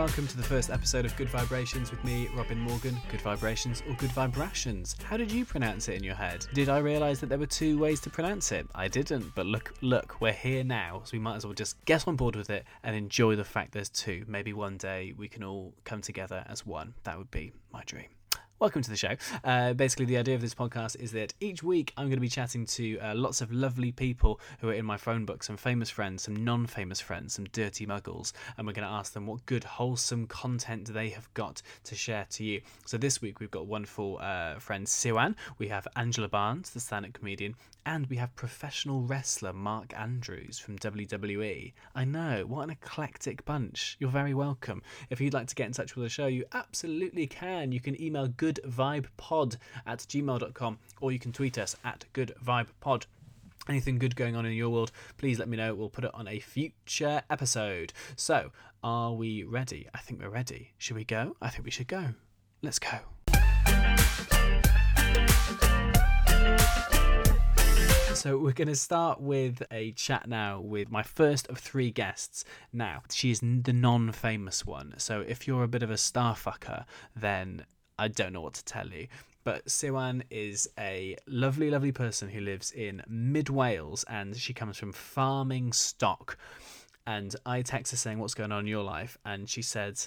welcome to the first episode of Good Vibrations with me, Robin Morgan. Good Vibrations or Good Vibrations? How did you pronounce it in your head? Did I realise that there were two ways to pronounce it? I didn't, but look, look, we're here now, so we might as well just get on board with it and enjoy the fact there's two. Maybe one day we can all come together as one. That would be my dream. Welcome to the show. Uh, basically, the idea of this podcast is that each week I'm going to be chatting to uh, lots of lovely people who are in my phone book some famous friends, some non famous friends, some dirty muggles, and we're going to ask them what good, wholesome content they have got to share to you. So, this week we've got wonderful uh, friend Siwan, we have Angela Barnes, the stand up comedian, and we have professional wrestler Mark Andrews from WWE. I know, what an eclectic bunch. You're very welcome. If you'd like to get in touch with the show, you absolutely can. You can email goodvibepod at gmail.com or you can tweet us at goodvibepod anything good going on in your world, please let me know. We'll put it on a future episode. So, are we ready? I think we're ready. Should we go? I think we should go. Let's go. So we're going to start with a chat now with my first of three guests. Now, she's the non-famous one. So if you're a bit of a star fucker, then I don't know what to tell you. But Siwan is a lovely, lovely person who lives in mid Wales and she comes from farming stock. And I text her saying, What's going on in your life? And she said,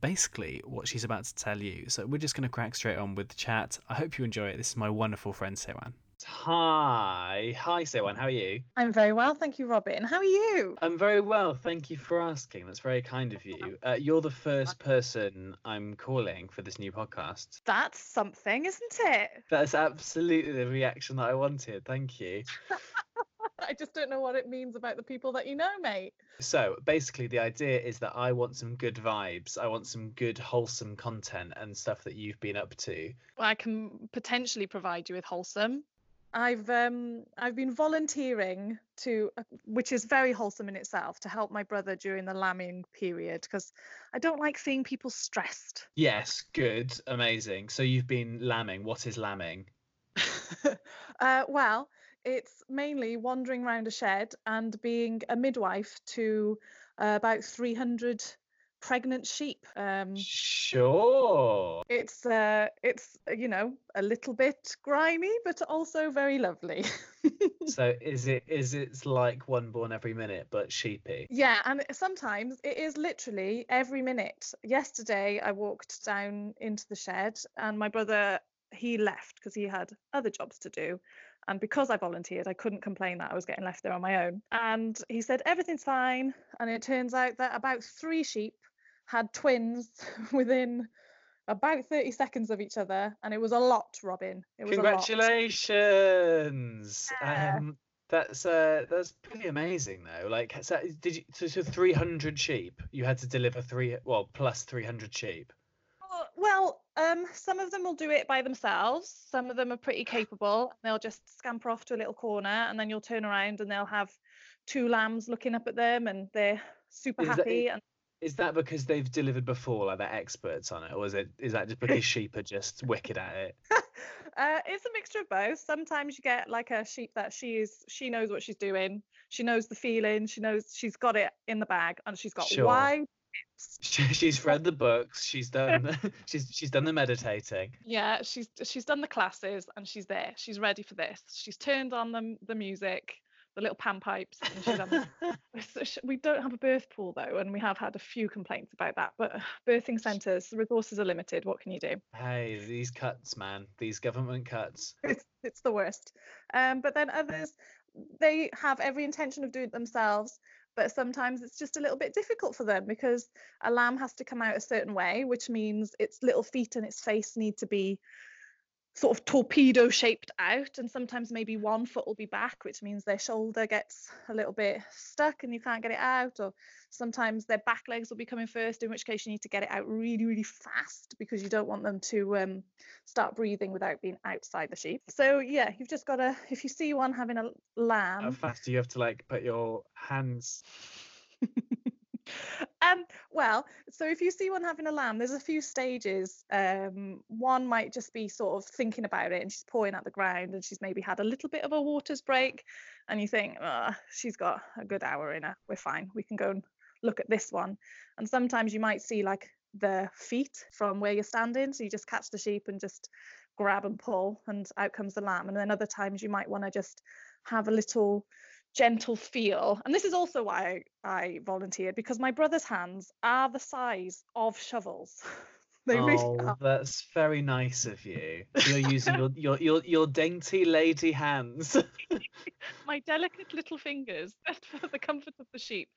basically what she's about to tell you. So we're just going to crack straight on with the chat. I hope you enjoy it. This is my wonderful friend Siwan. Hi. Hi, Siwan. How are you? I'm very well, thank you, Robin. How are you? I'm very well. Thank you for asking. That's very kind of you. Uh, you're the first person I'm calling for this new podcast. That's something, isn't it? That's absolutely the reaction that I wanted. Thank you. I just don't know what it means about the people that you know, mate. So basically, the idea is that I want some good vibes. I want some good, wholesome content and stuff that you've been up to. Well, I can potentially provide you with wholesome. I've um I've been volunteering to uh, which is very wholesome in itself to help my brother during the lambing period because I don't like seeing people stressed. Yes, good, amazing. So you've been lambing. What is lambing? uh, well, it's mainly wandering around a shed and being a midwife to uh, about 300 pregnant sheep. Um, sure. It's uh, it's uh, you know a little bit grimy, but also very lovely. so is it is it like one born every minute, but sheepy? Yeah, and sometimes it is literally every minute. Yesterday, I walked down into the shed, and my brother he left because he had other jobs to do. And because I volunteered, I couldn't complain that I was getting left there on my own. And he said, everything's fine. And it turns out that about three sheep had twins within about 30 seconds of each other and it was a lot robin. It was congratulations! Yeah. um, that's uh that's pretty amazing though. Like so did you so, so 300 sheep you had to deliver three well plus 300 sheep. Well um some of them will do it by themselves. Some of them are pretty capable. They'll just scamper off to a little corner and then you'll turn around and they'll have two lambs looking up at them and they're super is happy that, and is that because they've delivered before, like they're experts on it, or is it is that just because sheep are just wicked at it? uh, it's a mixture of both. Sometimes you get like a sheep that she is she knows what she's doing, she knows the feeling, she knows she's got it in the bag, and she's got sure. wide she's read the books she's done she's she's done the meditating yeah she's she's done the classes and she's there she's ready for this she's turned on the, the music the little pan pipes. we don't have a birth pool though, and we have had a few complaints about that. But birthing centres, the resources are limited. What can you do? Hey, these cuts, man, these government cuts. It's, it's the worst. Um, but then others, they have every intention of doing it themselves. But sometimes it's just a little bit difficult for them because a lamb has to come out a certain way, which means its little feet and its face need to be sort of torpedo shaped out and sometimes maybe one foot will be back which means their shoulder gets a little bit stuck and you can't get it out or sometimes their back legs will be coming first in which case you need to get it out really really fast because you don't want them to um, start breathing without being outside the sheep. So yeah you've just got to if you see one having a lamb how fast do you have to like put your hands um, well, so if you see one having a lamb, there's a few stages. Um, one might just be sort of thinking about it and she's pawing at the ground and she's maybe had a little bit of a waters break and you think, oh, she's got a good hour in her. We're fine. We can go and look at this one. And sometimes you might see like the feet from where you're standing. So you just catch the sheep and just grab and pull, and out comes the lamb. And then other times you might want to just have a little gentle feel. And this is also why I volunteered because my brother's hands are the size of shovels. they oh, really that's very nice of you. You're using your, your your your dainty lady hands. my delicate little fingers for the comfort of the sheep.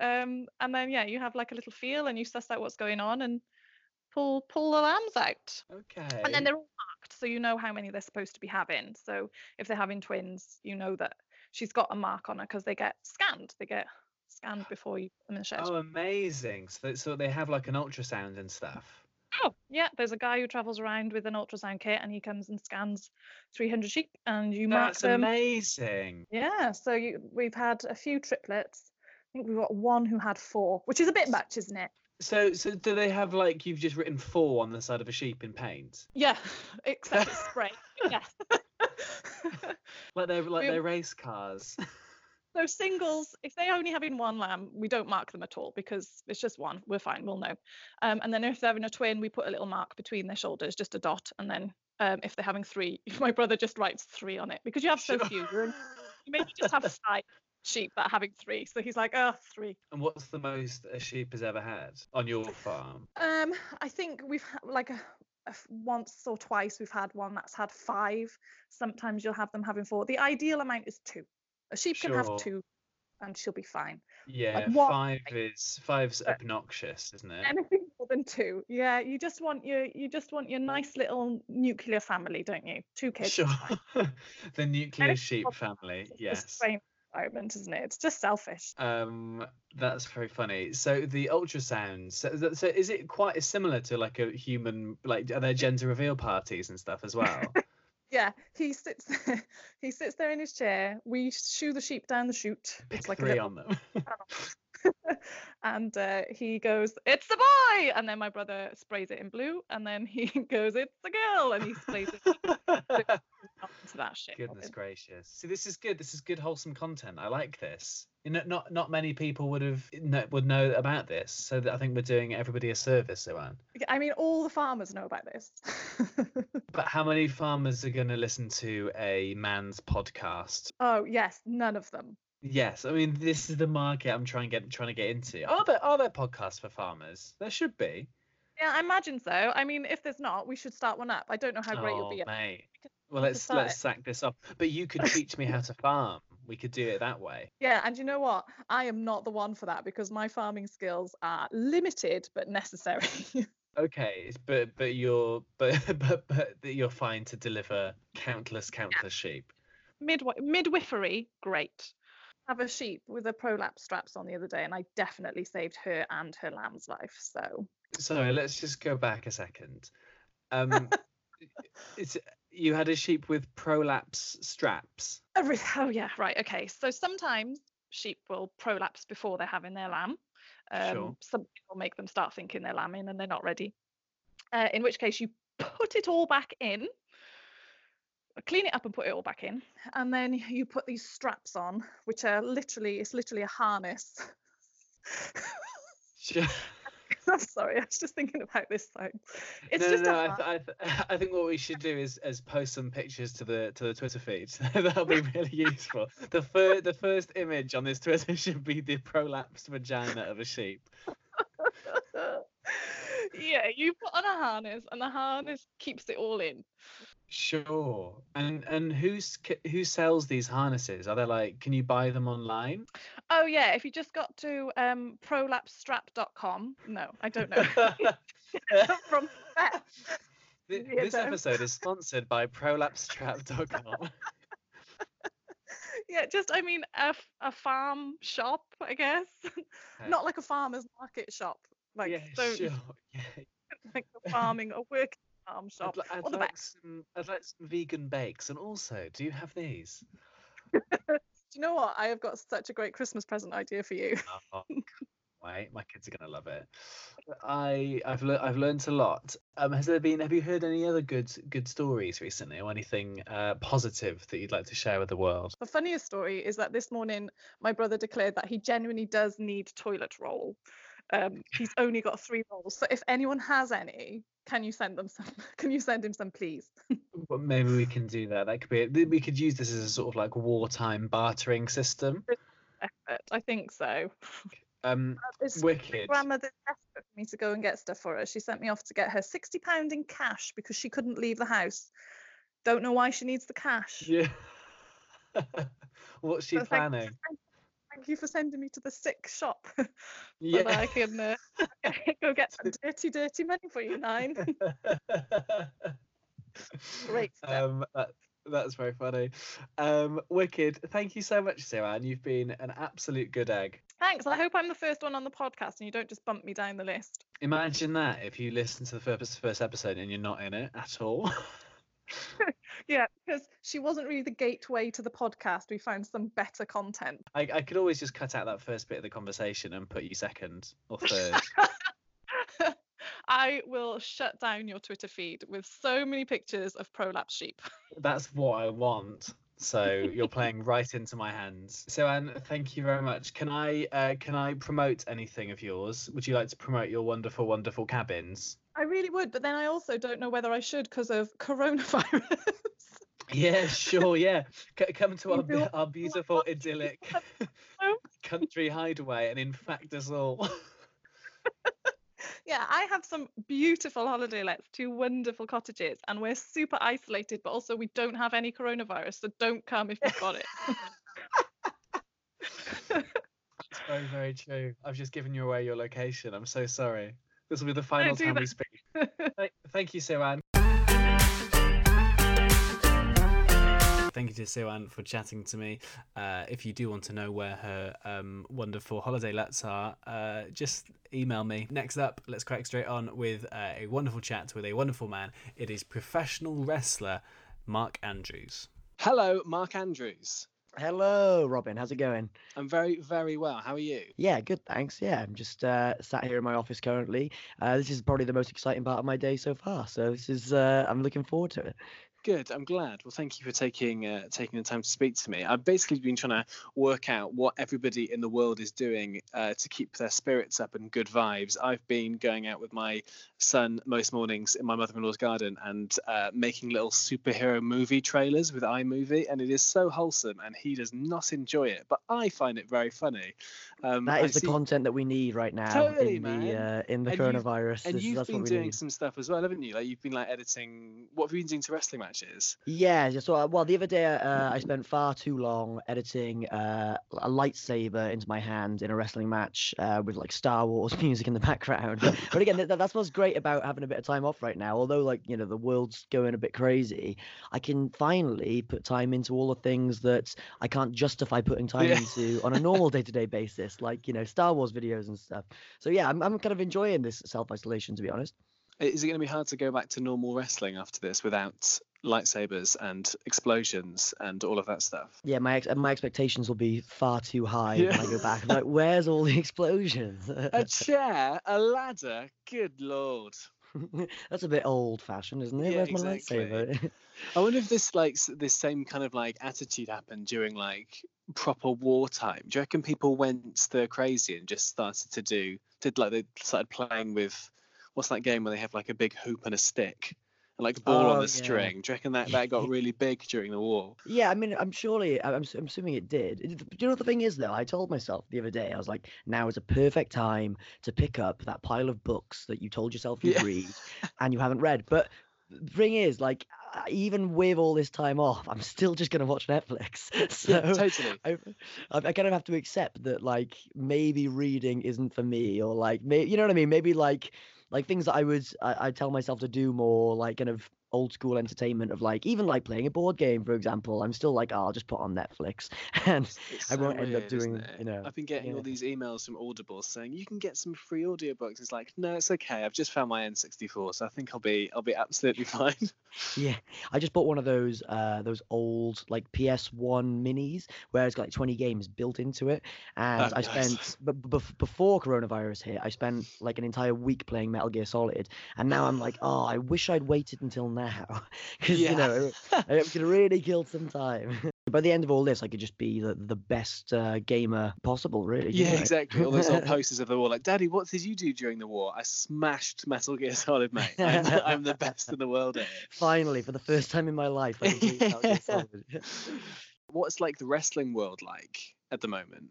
Um, and then yeah, you have like a little feel and you suss out what's going on and pull pull the lambs out. Okay. And then they're all marked, so you know how many they're supposed to be having. So if they're having twins, you know that she's got a mark on her because they get scanned. They get scanned before you put them in the shed. Oh, amazing! So, so they have like an ultrasound and stuff. Oh, yeah. There's a guy who travels around with an ultrasound kit, and he comes and scans 300 sheep, and you mark That's them. amazing. Yeah. So you, we've had a few triplets. I think we've got one who had four, which is a bit much, isn't it? So, so do they have like you've just written four on the side of a sheep in paint? Yeah, except spray. yeah. Like they're like We- they're race cars. So singles, if they only having one lamb, we don't mark them at all because it's just one. We're fine, we'll know. Um, and then if they're having a twin, we put a little mark between their shoulders, just a dot. And then um, if they're having three, my brother just writes three on it because you have so few. You're in- you maybe just have five sheep that are having three. So he's like, oh, three. And what's the most a sheep has ever had on your farm? Um, I think we've had like a, once or twice we've had one that's had five. Sometimes you'll have them having four. The ideal amount is two. A sheep can have two, and she'll be fine. Yeah, what- five is five's obnoxious, isn't it? Anything more than two, yeah. You just want your you just want your nice little nuclear family, don't you? Two kids. Sure. the nuclear Anything sheep family. Yes. Environment, isn't it? It's just selfish. Um, that's very funny. So the ultrasounds. So, so is it quite similar to like a human? Like, are there gender reveal parties and stuff as well? Yeah, he sits there, he sits there in his chair. We shoo the sheep down the chute. Pick It's like a three little on them. and uh, he goes, "It's the boy!" And then my brother sprays it in blue, and then he goes, "It's the girl!" And he sprays it into that shit. Goodness gracious! See, this is good. This is good, wholesome content. I like this. You know, not not many people would have would know about this. So that I think we're doing everybody a service, Owen. I mean, all the farmers know about this. But how many farmers are going to listen to a man's podcast? oh yes, none of them. Yes, I mean this is the market I'm trying get trying to get into. Are there are there podcasts for farmers? There should be. Yeah, I imagine so. I mean, if there's not, we should start one up. I don't know how great you'll oh, be. At mate. Well, let's let's sack this up. But you could teach me how to farm. We could do it that way. Yeah, and you know what? I am not the one for that because my farming skills are limited but necessary. Okay, it's- but but you're but but but you're fine to deliver countless countless sheep. Midwi- midwifery, great. Have a sheep with a prolapse straps on the other day, and I definitely saved her and her lamb's life. So Sorry, let's just go back a second. Um, it's you had a sheep with prolapse straps. Every, oh yeah, right, okay. So sometimes sheep will prolapse before they're having their lamb. Um, Sure. Some people make them start thinking they're lambing and they're not ready. Uh, in which case you put it all back in, clean it up and put it all back in, and then you put these straps on, which are literally it's literally a harness. Sure. I'm sorry, I was just thinking about this time. It's no, just no, no. I, th- I, th- I think what we should do is, is post some pictures to the to the Twitter feed. That'll be really useful. The first the first image on this Twitter should be the prolapsed vagina of a sheep. Yeah, you put on a harness, and the harness keeps it all in. Sure. And and who's who sells these harnesses? Are they like? Can you buy them online? Oh yeah, if you just got to um, prolapsestrap.com. No, I don't know. From that. Th- Yeah, This episode is sponsored by prolapsestrap.com. yeah, just I mean a, a farm shop, I guess. Not like a farmer's market shop. Like yeah, don't sure. Yeah. like a farming, a working farm I'd, shop. I'd the like some. I'd like some vegan bakes, and also, do you have these? Do you know what? I have got such a great Christmas present idea for you. Oh, wait. My kids are gonna love it. I I've learned I've learned a lot. Um, has there been? Have you heard any other good good stories recently, or anything uh, positive that you'd like to share with the world? The funniest story is that this morning my brother declared that he genuinely does need toilet roll. Um, he's only got three rolls, so if anyone has any, can you send them some? Can you send him some, please? Well, maybe we can do that. That could be. We could use this as a sort of like wartime bartering system. Effort, I think so. Um, It's wicked. grandmother's desperate for me to go and get stuff for her. She sent me off to get her sixty pound in cash because she couldn't leave the house. Don't know why she needs the cash. Yeah. What's she So thank- planning? Thank you for sending me to the sick shop so Yeah. that I can uh, go get some dirty, dirty money for you, Nain. Great um, that, that's very funny. Um, wicked. Thank you so much, Sarah. You've been an absolute good egg. Thanks. I hope I'm the first one on the podcast and you don't just bump me down the list. Imagine that if you listen to the first first episode and you're not in it at all. Yeah, because she wasn't really the gateway to the podcast. We found some better content. I, I could always just cut out that first bit of the conversation and put you second or third. I will shut down your Twitter feed with so many pictures of prolapse sheep. That's what I want. So you're playing right into my hands. So Anne, thank you very much. Can I uh, can I promote anything of yours? Would you like to promote your wonderful, wonderful cabins? I really would, but then I also don't know whether I should because of coronavirus. Yeah, sure. Yeah, C- come to our be- our beautiful idyllic country hideaway and infect us all. yeah, I have some beautiful holiday lets, two wonderful cottages, and we're super isolated, but also we don't have any coronavirus, so don't come if you've got it. It's very, very true. I've just given you away your location. I'm so sorry. This will be the final time we speak. Thank, thank you, Siwan. Thank you to Siwan for chatting to me. Uh, if you do want to know where her um, wonderful holiday lets are, uh, just email me. Next up, let's crack straight on with uh, a wonderful chat with a wonderful man. It is professional wrestler Mark Andrews. Hello, Mark Andrews. Hello, Robin. How's it going? I'm very, very well. How are you? Yeah, good. Thanks. Yeah, I'm just uh, sat here in my office currently. Uh, this is probably the most exciting part of my day so far. So this is. Uh, I'm looking forward to it. Good. I'm glad. Well, thank you for taking uh, taking the time to speak to me. I've basically been trying to work out what everybody in the world is doing uh, to keep their spirits up and good vibes. I've been going out with my son most mornings in my mother-in-law's garden and uh, making little superhero movie trailers with iMovie, and it is so wholesome. And he does not enjoy it, but I find it very funny. Um, That I the see- content that we need right now Totally, in the uh, in the And coronavirus. And This- you've that's been doing need. some stuff as well, haven't you? Like you've been like editing. What have you been doing to wrestling matches? Yeah, so uh, well, the other day uh, I spent far too long editing uh, a lightsaber into my hand in a wrestling match uh, with like Star Wars music in the background. but again, th- that's what's great about having a bit of time off right now. Although like you know the world's going a bit crazy, I can finally put time into all the things that I can't justify putting time Yeah. into on a normal day-to-day basis, like you know Star Wars videos and stuff. So yeah, I'm I'm kind of enjoying this self-isolation to be honest. Is it going to be hard to go back to normal wrestling after this without lightsabers and explosions and all of that stuff? Yeah, my ex- my expectations will be far too high when I go back. I'm like, where's all the explosions? A chair, a ladder. Good lord. That's a bit old-fashioned, isn't it? Yeah, Where's my lightsaber? I wonder if this like this same kind of like attitude happened during like proper wartime. Do you reckon people went stir crazy and just started to do did like they started playing with what's that game where they have like a big hoop and a stick and like a ball Oh, on yeah. the string? Do you reckon that that got really big during the war? yeah, I mean, I'm surely, I'm, I'm assuming it did. Do you know what the thing is, though? I told myself the other day, I was like, now is a perfect time to pick up that pile of books that you told yourself you'd Yeah. read and you haven't read. But the thing is, like, uh, even with all this time off, I'm still just gonna watch Netflix. So Yeah, totally. I, I I kind of have to accept that like maybe reading isn't for me or like may, you know what I mean maybe like like things that I would I, I tell myself to do more like kind of old school entertainment of like even like playing a board game, for example. I'm still like, oh, I'll just put on Netflix, and It's I won't end up doing, you know. I've been getting all these emails from Audible saying you can get some free audiobooks. It's like, no, it's okay. I've just found my N64, so I think I'll be I'll be absolutely fine. Yeah, I just bought one of those uh those old like PS1 minis where it's got like 20 games built into it, and Oh, I nice. spent but bef- before coronavirus hit, I spent like an entire week playing Metal Gear Solid, and now I'm like, oh, I wish I'd waited until now, because you know it, could really kill some time. By the end of all this, I could just be the the best uh, gamer possible, really. Yeah, couldn't exactly. All those old posters of the war, like, Daddy, what did you do during the war? I smashed Metal Gear Solid, mate. I'm, I'm the best in the world at it. Finally, for the first time in my life, I Metal Gear Solid. What's like the wrestling world like at the moment?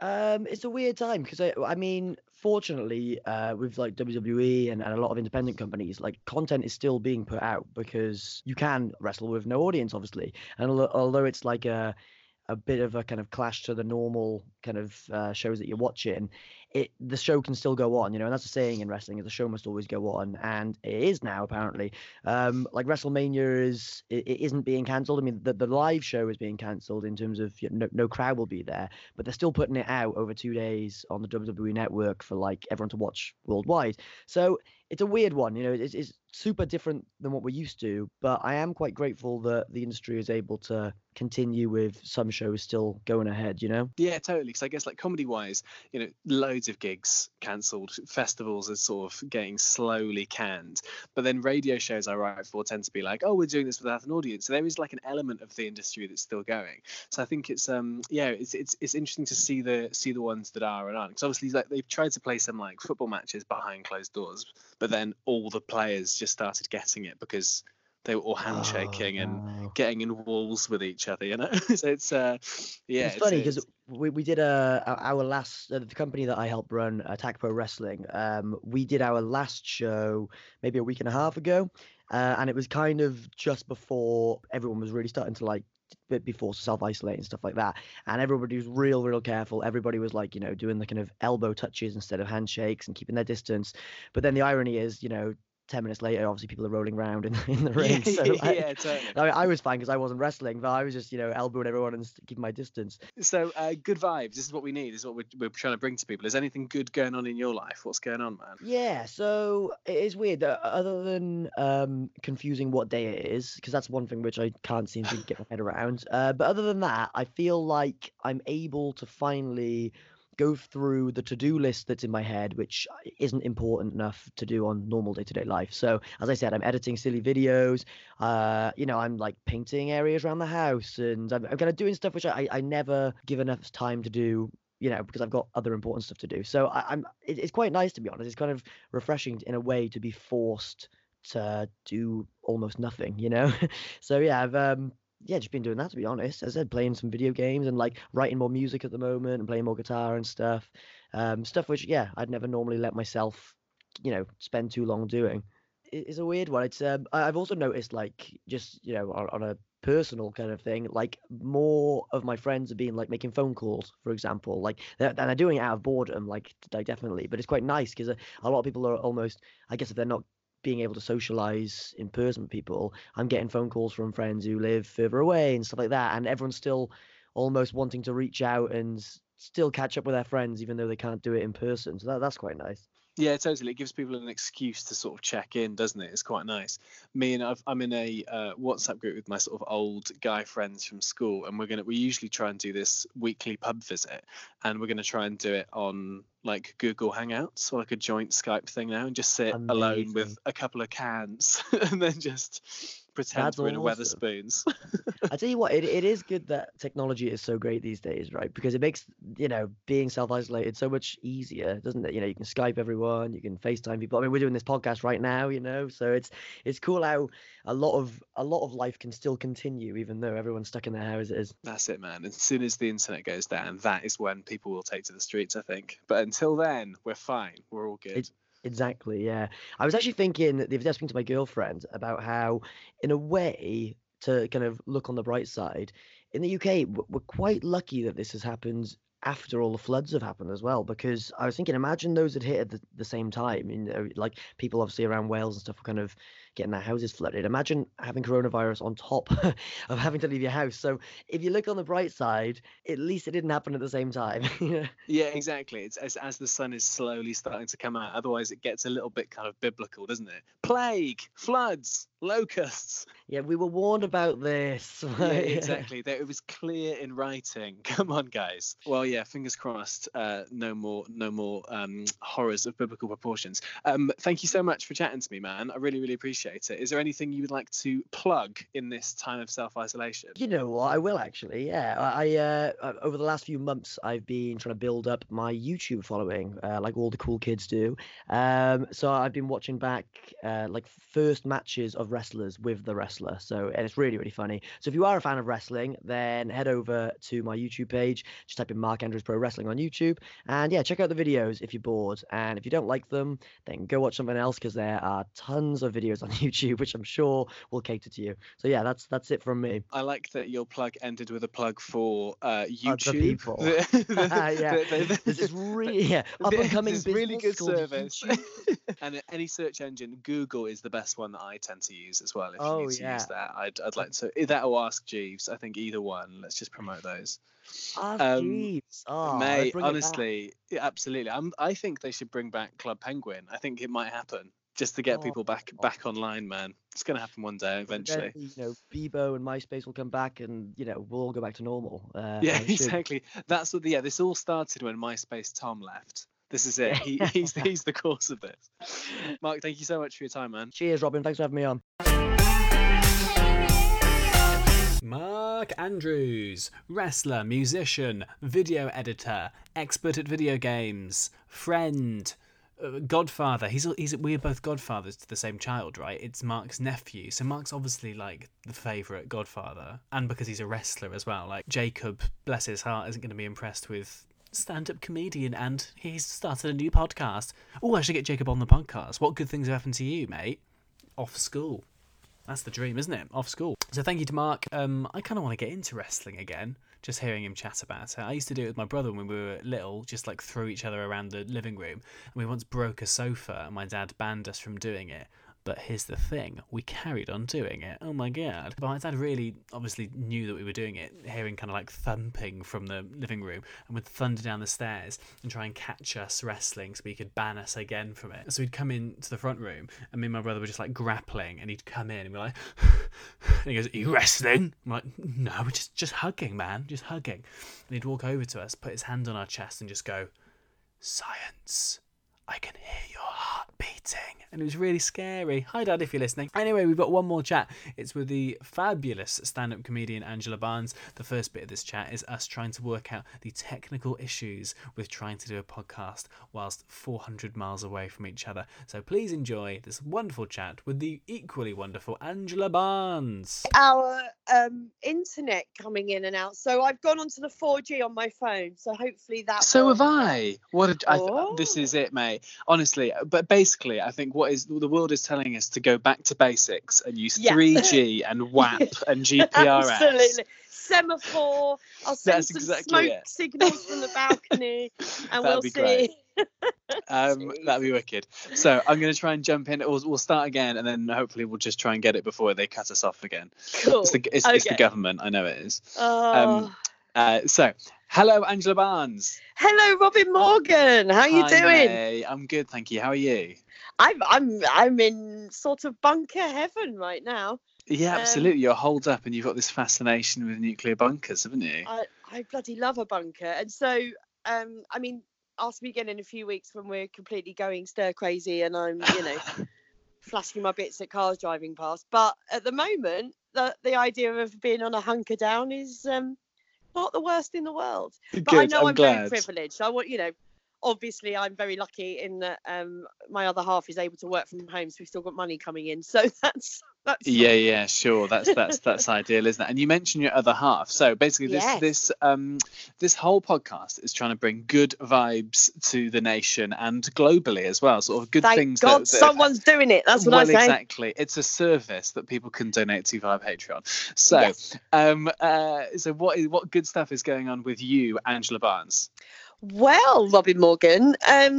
Um, it's a weird time because I, I mean, fortunately, uh, with like WWE and, and a lot of independent companies, like content is still being put out because you can wrestle with no audience, obviously. And al- although it's like a a bit of a kind of clash to the normal kind of uh, shows that you're watching, it the show can still go on, you know. And that's a saying in wrestling: is the show must always go on, and it is now apparently. Um, like WrestleMania is it, it isn't being cancelled. I mean, the, the live show is being cancelled in terms of you know, no, no crowd will be there, but they're still putting it out over two days on the WWE network for like everyone to watch worldwide. So it's a weird one, you know. It's, it's super different than what we're used to, but I am quite grateful that the industry is able to continue with some shows still going ahead. You know. Yeah, totally. Because I guess like comedy wise, you know, loads of gigs cancelled, festivals are sort of getting slowly canned. But then radio shows I write for tend to be like, oh, we're doing this without an audience. So there is like an element of the industry that's still going. So I think it's um yeah, it's it's it's interesting to see the see the ones that are and aren't. Because obviously like they've tried to play some like football matches behind closed doors, but then all the players just started getting it because they were all handshaking and Oh. getting in walls with each other, you know. so it's uh yeah, it's funny because we, we did a our- our last uh, the company that I helped run Attack Pro Wrestling. Um, we did our last show maybe a week and a half ago, uh, and it was kind of just before everyone was really starting to like be forced to self isolate and stuff like that. And everybody was real, real careful. Everybody was like, you know, doing the kind of elbow touches instead of handshakes and keeping their distance. But then the irony is, you know, 10 minutes later, obviously people are rolling around in, in the ring. yeah, so yeah, totally. I, I was fine because I wasn't wrestling, but I was just, you know, elbowing everyone and keeping my distance. So, uh, good vibes. This is what we need. This is what we're, we're trying to bring to people. Is anything good going on in your life? What's going on, man? Yeah, so it is weird. Uh, other than um, confusing what day it is, because that's one thing which I can't seem to get my head around. Uh, but other than that, I feel like I'm able to finally go through the to-do list that's in my head, which isn't important enough to do on normal day-to-day life. So, as I said, I'm editing silly videos. Uh, you know, I'm like painting areas around the house, and I'm, I'm kind of doing stuff which I, I never give enough time to do you know, because I've got other important stuff to do. So I, I'm. It, it's quite nice to be honest. It's kind of refreshing in a way to be forced to do almost nothing. You know. so yeah, I've um. Yeah, just been doing that to be honest. As I said, playing some video games and like writing more music at the moment and playing more guitar and stuff. Um, stuff which yeah, I'd never normally let myself, you know, spend too long doing. It's a weird one. It's um, I've also noticed like just you know on, on a personal kind of thing like more of my friends have been like making phone calls for example like they're, and they're doing it out of boredom like, like definitely but it's quite nice because a, a lot of people are almost i guess if they're not being able to socialize in person with people. I'm getting phone calls from friends who live further away and stuff like that and everyone's still almost wanting to reach out and still catch up with their friends even though they can't do it in person. So that, that's quite nice Yeah, totally. It gives people an excuse to sort of check in, doesn't it? It's quite nice. Me and I've, I'm in a uh, WhatsApp group with my sort of old guy friends from school, and we're gonna we usually try and do this weekly pub visit, and we're gonna try and do it on like Google Hangouts or like a joint Skype thing now, and just sit alone with a couple of cans, and then just pretend That's we're in a awesome. Wetherspoons. I tell you what, it, it is good that technology is so great these days, right? Because it makes you know being self isolated so much easier, doesn't it? You know, you can Skype everyone, you can FaceTime people. I mean, we're doing this podcast right now, you know, so it's it's cool how a lot of a lot of life can still continue even though everyone's stuck in their houses. That's it, man. As soon as the internet goes down, that is when people will take to the streets, I think. But until then, we're fine. We're all good. Exactly, yeah. I was actually thinking the other speaking to my girlfriend about how, in a way, to kind of look on the bright side, in the UK, we're quite lucky that this has happened after all the floods have happened as well. Because I was thinking, imagine those had hit at the, the same time. You know, like people obviously around Wales and stuff were kind of getting their houses flooded. Imagine having coronavirus on top of having to leave your house. So if you look on the bright side, at least it didn't happen at the same time. yeah, exactly. It's as, as the sun is slowly starting to come out. Otherwise, it gets a little bit kind of biblical, doesn't it? Plague, floods, locusts. Yeah, we were warned about this. yeah, exactly. It was clear in writing. Come on, guys. Well, yeah. Fingers crossed. Uh, no more, no more um, horrors of biblical proportions. Um, thank you so much for chatting to me, man. I really, really appreciate it. Is there anything you would like to plug in this time of self isolation? You know what? I will actually. Yeah, I uh, over the last few months, I've been trying to build up my YouTube following, uh, like all the cool kids do. Um, so I've been watching back uh, like first matches of wrestlers with the wrestler. So and it's really, really funny. So if you are a fan of wrestling, then head over to my YouTube page. Just type in Mark Andrews Pro Wrestling on YouTube, and yeah, check out the videos if you're bored. And if you don't like them, then go watch something else because there are tons of videos on YouTube, which I'm sure will cater to you. So yeah, that's that's it from me. I like that your plug ended with a plug for uh, YouTube. Other people. yeah, this is really yeah, up and coming business really good service. and any search engine, Google is the best one that I tend to use as well. If oh, you need to yeah. use that, I'd, I'd like to that or Ask Jeeves. I think either one. Let's just promote those. Ask um, Oh, mate, honestly, yeah, absolutely. I'm, I think they should bring back Club Penguin. I think it might happen just to get oh, people back back online, man. It's gonna happen one day eventually. You know, Bebo and MySpace will come back, and you know we'll all go back to normal. Uh, yeah, exactly. That's what. The, yeah, this all started when MySpace Tom left. This is it. He, he's he's the cause of this. Mark, thank you so much for your time, man. Cheers, Robin. Thanks for having me on. Mark Andrews, wrestler, musician, video editor, expert at video games, friend, uh, godfather. He's he's we're both godfathers to the same child, right? It's Mark's nephew, so Mark's obviously like the favorite godfather, and because he's a wrestler as well. Like Jacob, bless his heart, isn't going to be impressed with stand-up comedian, and he's started a new podcast. Oh, I should get Jacob on the podcast. What good things have happened to you, mate? Off school. That's the dream, isn't it? Off school. So thank you to Mark. Um, I kind of want to get into wrestling again. Just hearing him chat about it. I used to do it with my brother when we were little, just like throw each other around the living room. And we once broke a sofa, and my dad banned us from doing it. But here's the thing we carried on doing it. Oh my god. But my dad really obviously knew that we were doing it, hearing kind of like thumping from the living room and would thunder down the stairs and try and catch us wrestling so he could ban us again from it. So he'd come into the front room and me and my brother were just like grappling and he'd come in and we're like, and he goes, Are you wrestling? I'm like, No, we're just, just hugging, man, just hugging. And he'd walk over to us, put his hand on our chest and just go, Science, I can hear your heart beating and it was really scary. Hi, Dad, if you're listening. Anyway, we've got one more chat. It's with the fabulous stand up comedian Angela Barnes. The first bit of this chat is us trying to work out the technical issues with trying to do a podcast whilst 400 miles away from each other. So please enjoy this wonderful chat with the equally wonderful Angela Barnes. Our um, internet coming in and out. So I've gone onto the 4G on my phone. So hopefully that. So have I. What? A, oh. I, this is it, mate. Honestly, but basically, I think what is the world is telling us to go back to basics and use yeah. 3G and WAP and GPRS. Absolutely. Semaphore. I'll send That's some exactly smoke it. signals from the balcony, and we'll see. Great. um, that'd be wicked. So I'm going to try and jump in. We'll, we'll start again, and then hopefully we'll just try and get it before they cut us off again. Cool. It's the, it's, okay. it's the government. I know it is. Oh. Um, uh, so Hello, Angela Barnes. Hello, Robin Morgan. How are you Hi, doing? May. I'm good, thank you. How are you? I'm I'm I'm in sort of bunker heaven right now. Yeah, um, absolutely. You're holed up, and you've got this fascination with nuclear bunkers, haven't you? I, I bloody love a bunker, and so um, I mean, ask me again in a few weeks when we're completely going stir crazy, and I'm you know. flashing my bits at cars driving past but at the moment the the idea of being on a hunker down is um not the worst in the world. But Good, I know I'm, I'm very privileged. I want, you know, obviously I'm very lucky in that um, my other half is able to work from home, so we've still got money coming in. So that's that's yeah, yeah, sure. That's that's that's ideal, isn't it? And you mentioned your other half. So basically, this yes. this um this whole podcast is trying to bring good vibes to the nation and globally as well. Sort of good Thank things. God, that, that, someone's doing it. That's what well, I say. Exactly. It's a service that people can donate to via Patreon. So, yes. um, uh, so what is what good stuff is going on with you, Angela Barnes? Well, Robin Morgan, um,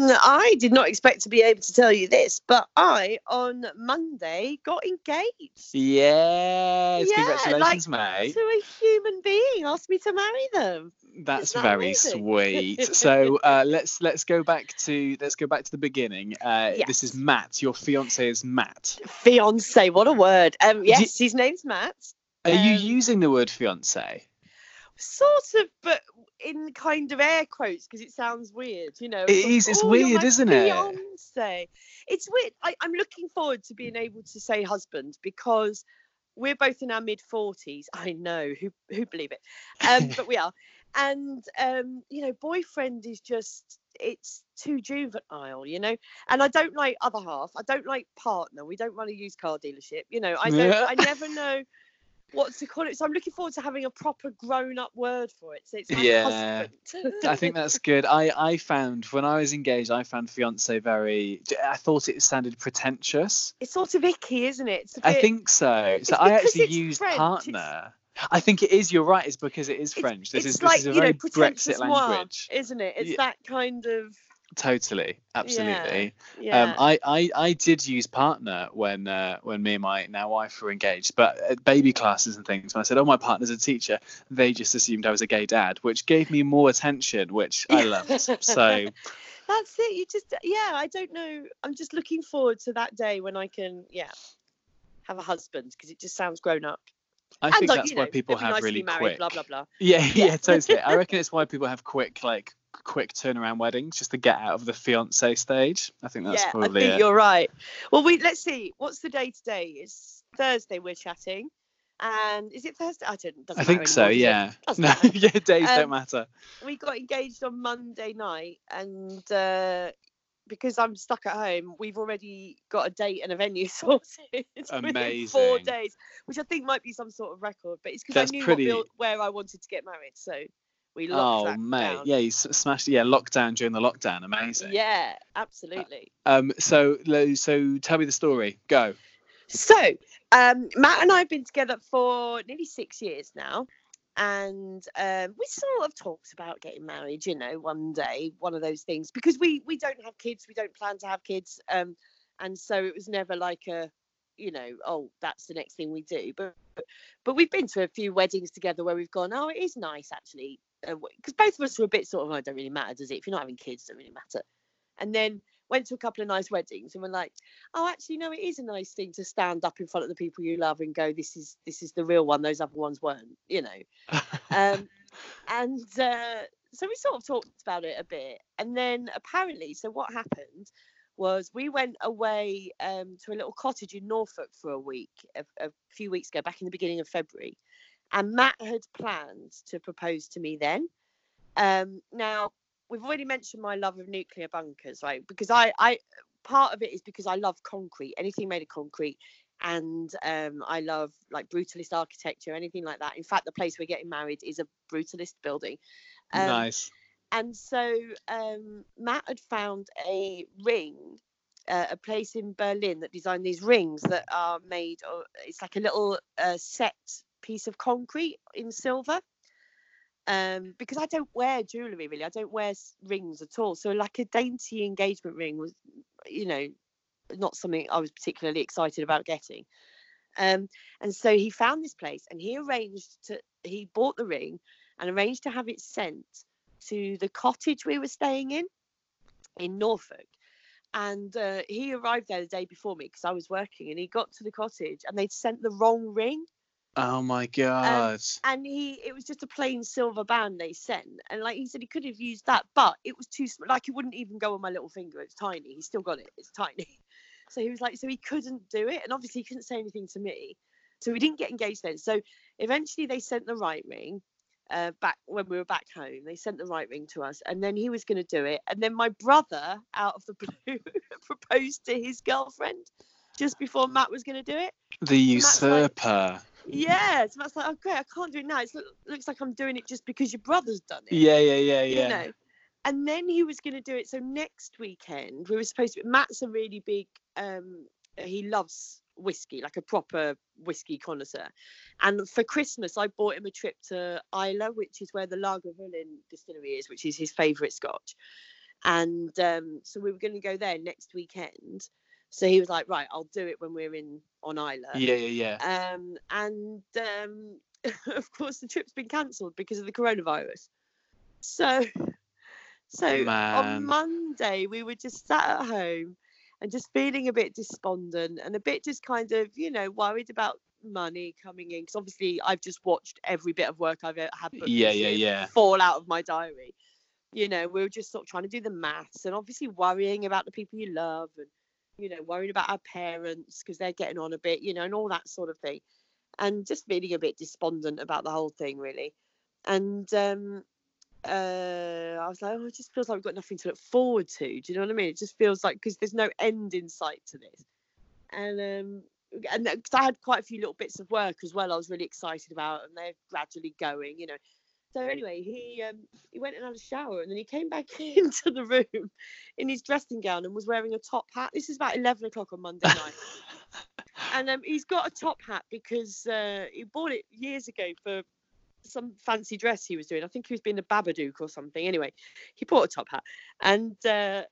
I did not expect to be able to tell you this, but I on Monday got engaged Yes, Yeah, congratulations, to mate. a human being. Asked me to marry them. That's that very amazing? sweet. So uh, let's let's go back to let's go back to the beginning. Uh, This is Matt. Your fiance is Matt. Fiance, what a word. Um, yes, his name's Matt. Are you Um, using the word fiance? Sort of, but in kind of air quotes because it sounds weird, you know. It is. it's "Oh, weird, isn't it?" Fiance. It's weird. I, I'm looking forward to being able to say husband because we're both in our mid forties. I know who who believe it, um, but we are. And um, you know, boyfriend is just it's too juvenile, you know. And I don't like other half. I don't like partner. We don't run a used car dealership, you know. I don't. Yeah. I never know what to call it. So I'm looking forward to having a proper grown-up word for it. So it's my Yeah. husband. I think that's good. I, I found when I was engaged, I found fiance very. I thought it sounded pretentious. it's sort of icky, isn't it? It's a I bit- think so. So I actually it's used French, it's- partner. I think it is. You're right. It's because it is it's- French. This it's is like this is a you very know, pretentious Brexit moi, language. isn't it? It's Yeah. that kind of Totally, absolutely. yeah. Um, I, I I did use partner when uh, when me and my now wife were engaged, but at baby classes and things, when I said, "Oh, my partner's a teacher," they just assumed I was a gay dad, which gave me more attention, which I loved. So That's it. You just yeah. I don't know. I'm just looking forward to that day when I can yeah have a husband because it just sounds grown up. I and think like, that's why know, people have really married, quick. blah blah blah. Yeah, yeah, Yeah. totally. I reckon it's why people have quick like quick turnaround weddings just to get out of the fiance stage. I think that's yeah, I think it. you're right. Well, we let's see. What's the day today? It's Thursday. We're chatting, and is it Thursday? I don't. I think so. anymore, does? Yeah. No, yeah. Days don't Um, matter. we got engaged on Monday night, and uh, because I'm stuck at home, we've already got a date and a venue sorted within four days, which I think might be some sort of record. But it's because I knew pretty- what where I wanted to get married, so we locked Oh mate, down. yeah, you s- smashed. Yeah, lockdown during the lockdown. Amazing. Yeah, absolutely. Um. So, so tell me the story. Go. So, um, Matt and I have been together for nearly six years now. And um, we sort of talked about getting married, you know, one day, one of those things, because we we don't have kids, we don't plan to have kids, um, and so it was never like a, you know, oh, that's the next thing we do. But, but we've been to a few weddings together where we've gone, oh, it is nice actually, because both of us were a bit sort of, oh, it don't really matter, does it? If you're not having kids, it doesn't really matter. And then went to a couple of nice weddings and we're like, oh actually no it is a nice thing to stand up in front of the people you love and go this is this is the real one those other ones weren't you know um and uh, so we sort of talked about it a bit and then apparently so what happened was we went away um, to a little cottage in norfolk for a week a, a few weeks ago back in the beginning of february and matt had planned to propose to me then um, now we've already mentioned my love of nuclear bunkers right because i i part of it is because I love concrete, anything made of concrete, and um, I love like brutalist architecture, anything like that. In fact, the place we're getting married is a brutalist building. Um, nice. And so um, Matt had found a ring, uh, a place in Berlin that designed these rings that are made. Of, it's like a little uh, set piece of concrete in silver. Um, because I don't wear jewellery really, I don't wear rings at all. So like a dainty engagement ring was, you know, not something I was particularly excited about getting. Um, and so he found this place and he arranged to he bought the ring and arranged to have it sent to the cottage we were staying in in Norfolk. And uh, he arrived there the day before me because I was working, and he got to the cottage and they'd sent the wrong ring. Oh my god. And he, it was just a plain silver band they sent, and like he said, he could have used that, but it was too small. Like it wouldn't even go on my little finger. It's tiny. He still got it. It's tiny. So he was like, so he couldn't do it, and obviously he couldn't say anything to me. So we didn't get engaged then. So eventually they sent the right ring uh, back when we were back home. They sent the right ring to us, and then he was going to do it. And then my brother, out of the blue, proposed to his girlfriend just before Matt was going to do it. the usurper. Yeah, so Matt's like, oh great, I can't do it now. It look, looks like I'm doing it just because your brother's done it. Yeah, yeah, yeah, yeah. You know. And then he was going to do it. So next weekend we were supposed to. Matt's a really big. Um, he loves whiskey, like a proper whiskey connoisseur. And for Christmas, I bought him a trip to Islay, which is where the Lagavulin distillery is, which is his favourite scotch. And um, so we were going to go there next weekend. So he was like, right, I'll do it when we're in on Islay. Yeah, yeah, yeah. Um, and um, of course, the trip's been cancelled because of the coronavirus. So, so Man. on Monday we were just sat at home and just feeling a bit despondent and a bit just kind of, you know, worried about money coming in because obviously I've just watched every bit of work I've had Yeah, yeah, yeah. fall out of my diary. You know, we were just sort of trying to do the maths and obviously worrying about the people you love and you know worrying about our parents because they're getting on a bit, you know, and all that sort of thing, and just feeling a bit despondent about the whole thing really. And um, uh, I was like, oh, it just feels like we've got nothing to look forward to. Do you know what I mean? It just feels like because there's no end in sight to this. And um, and because I had quite a few little bits of work as well, I was really excited about, and they're gradually going, you know. So anyway, he um, he went and had a shower, and then he came back into the room in his dressing gown and was wearing a top hat. This is about eleven o'clock on Monday night, and um, he's got a top hat because uh, he bought it years ago for some fancy dress he was doing. I think he was being a Babadook or something. Anyway, he bought a top hat, and uh,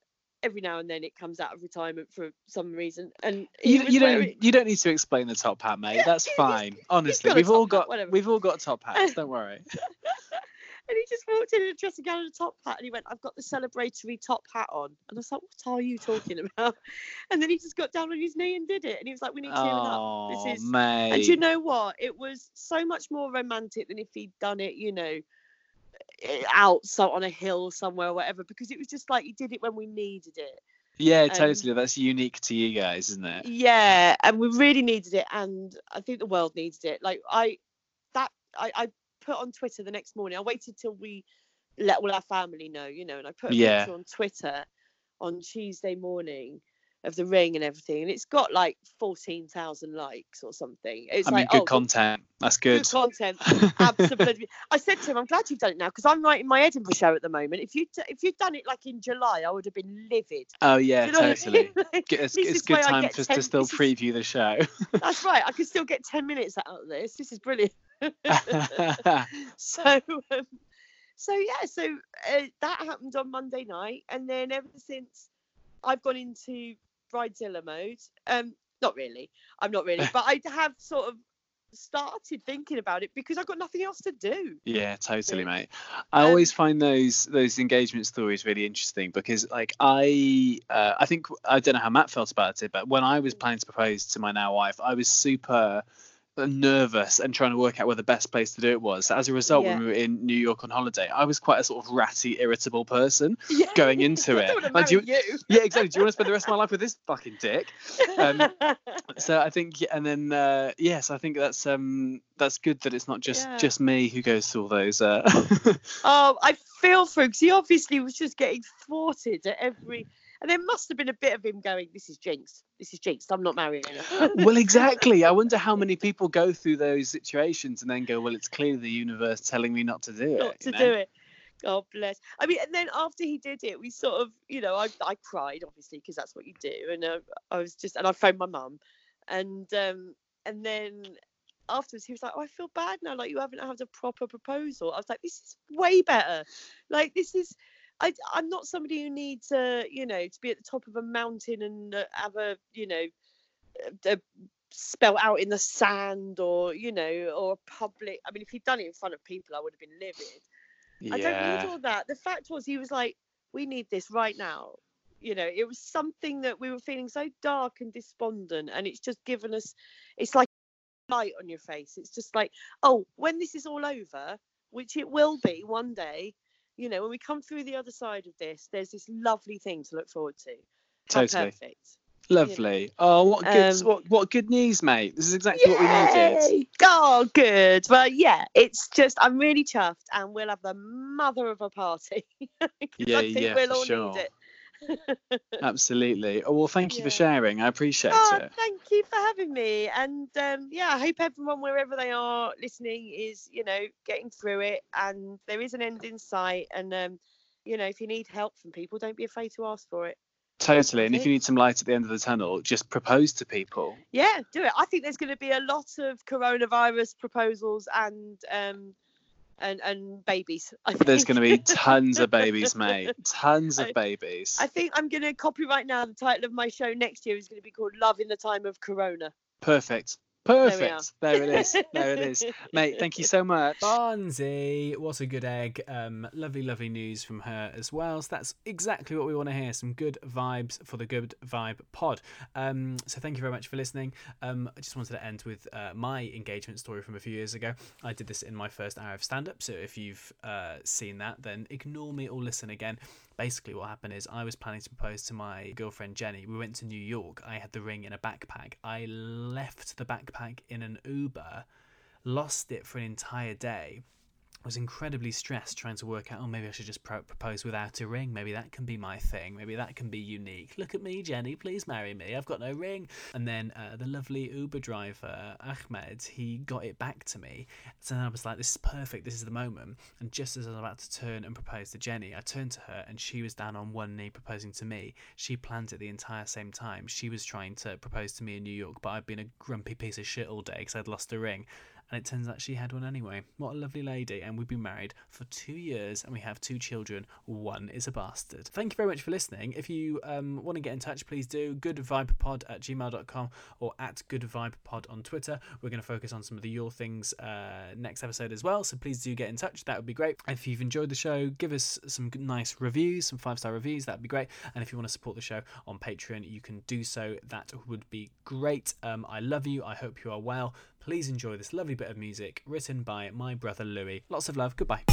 every now and then it comes out of retirement for some reason. And You, you don't you don't need to explain the top hat, mate. That's fine. Honestly, we've all top hat, got we've all got top hats. Don't worry. And he just walked in in a dressing gown and a top hat, and he went, "I've got the celebratory top hat on." And I was like, "What are you talking about?" And then he just got down on his knee and did it, and he was like, "We need cheering up." Oh, This is, mate. and you know what? It was so much more romantic than if he'd done it, you know, eh, out so on a hill somewhere or whatever, because it was just like he did it when we needed it. yeah, um, totally. That's unique to you guys, isn't it? Yeah, and we really needed it, and I think the world needed it. Like I, that I, I put on Twitter the next morning. I waited till we let all our family know, you know, and I put a Yeah. picture on Twitter on Tuesday morning of the ring and everything, and it's got like fourteen thousand likes or something. It's I mean, like good oh, content. That's good good. content. Absolutely. I said to him, I'm glad you've done it now because I'm writing my Edinburgh show at the moment. If you if you'd done it like in July, I would have been livid. oh yeah, you know what I totally. mean? Like, It's, this it's is good time for, 10 to still is- preview the show. That's right. I could still get 10 minutes out of this. This is brilliant. so, um, so yeah, so uh, that happened on Monday night, and then ever since I've gone into bridezilla mode. Um, not really. I'm not really, but I have sort of started thinking about it because I've got nothing else to do. Yeah, totally, mate. I Um, always find those those engagement stories really interesting because, like, I uh, I think I don't know how Matt felt about it, but when I was planning to propose to my now wife, I was super nervous and trying to work out where the best place to do it was. As a result, when we were in New York on holiday, I was quite a sort of ratty, irritable person. Yeah. Going into it. Like, do marry you. Yeah, exactly. Do you want to spend the rest of my life with this fucking dick? Um, So I think, and then uh, yes, I think that's um that's good that it's not just Yeah. just me who goes through all those. Uh, Oh, I feel for him because he obviously was just getting thwarted at every. And there must have been a bit of him going, "This is jinxed. This is jinxed. I'm not marrying her." well, exactly. I wonder how many people go through those situations and then go, "Well, it's clearly the universe telling me not to do it." not to you know? do it. God bless. I mean, and then after he did it, we sort of, you know, I, I cried obviously because that's what you do, and uh, I was just, and I phoned my mum, and um, and then afterwards he was like, oh, I feel bad now, like you haven't had a proper proposal. I was like, this is way better. Like this is, I, I'm not somebody who needs, you know, to be at the top of a mountain and uh, have a, you know, a, a spelt out in the sand or you know or a public i mean if he'd done it in front of people i would have been livid I don't need all that. The fact was, he was like, "We need this right now." You know, it was something that we were feeling so dark and despondent, and it's just given us. It's like light on your face. It's just like, oh, when this is all over, which it will be one day. You know, when we come through the other side of this, there's this lovely thing to look forward to. How Totally. perfect. Lovely. Oh, what good Um, what what good news, mate. This is exactly what we needed. Yay! Oh, good. Well, yeah, it's just I'm really chuffed, and we'll have the mother of a party. Yeah, I think yeah, we'll all sure. need it. Absolutely. Oh, well, thank you for sharing. I appreciate Oh, it. thank you for having me. And um, yeah, I hope everyone, wherever they are listening, is you know getting through it. And there is an end in sight. And um, you know, if you need help from people, don't be afraid to ask for it. Totally. And if you need some light at the end of the tunnel, just propose to people. Yeah, do it. I think there's going to be a lot of coronavirus proposals and um and and babies. I There's going to be tons of babies, mate. Tons of I- babies. I think I'm going to copyright now. The title of my show next year is going to be called "Love in the Time of Corona." Perfect. We are. Perfect. There, it is. There it is. Mate, thank you so much. Bonzi, what a good egg. Um, lovely, lovely news from her as well. So that's exactly what we want to hear. Some good vibes for the Good Vibe pod. Um, so thank you very much for listening. Um, I just wanted to end with uh, my engagement story from a few years ago. I did this in my first hour of stand up. So if you've uh, seen that, then ignore me or listen again. Basically, what happened is I was planning to propose to my girlfriend Jenny. We went to New York. I had the ring in a backpack. I left the backpack in an Uber lost it for an entire day. Was incredibly stressed trying to work out, oh, maybe I should just pro- propose without a ring. Maybe that can be my thing. Maybe that can be unique. Look at me, Jenny. Please marry me. I've got no ring. And then uh, the lovely Uber driver, Ahmed, he got it back to me. So then I was like, this is perfect. This is the moment. And just as I was about to turn and propose to Jenny, I turned to her and she was down on one knee proposing to me. She planned it the entire same time. She was trying to propose to me in New York, but I'd been a grumpy piece of shit all day because I'd lost a ring and it turns out she had one anyway. What a lovely lady. And we've been married for two years and we have two children. One is a bastard. Thank you very much for listening. If you um, want to get in touch, please do goodvibepod at gmail.com or at goodvibepod on Twitter. We're going to focus on some of the Your Things uh, next episode as well. So please do get in touch. That would be great. If you've enjoyed the show, give us some nice reviews, some five star reviews. That would be great. And if you want to support the show on Patreon, you can do so. That would be great. Um, I love you. I hope you are well. Please enjoy this lovely bit of music written by my brother Louis. Lots of love. Goodbye.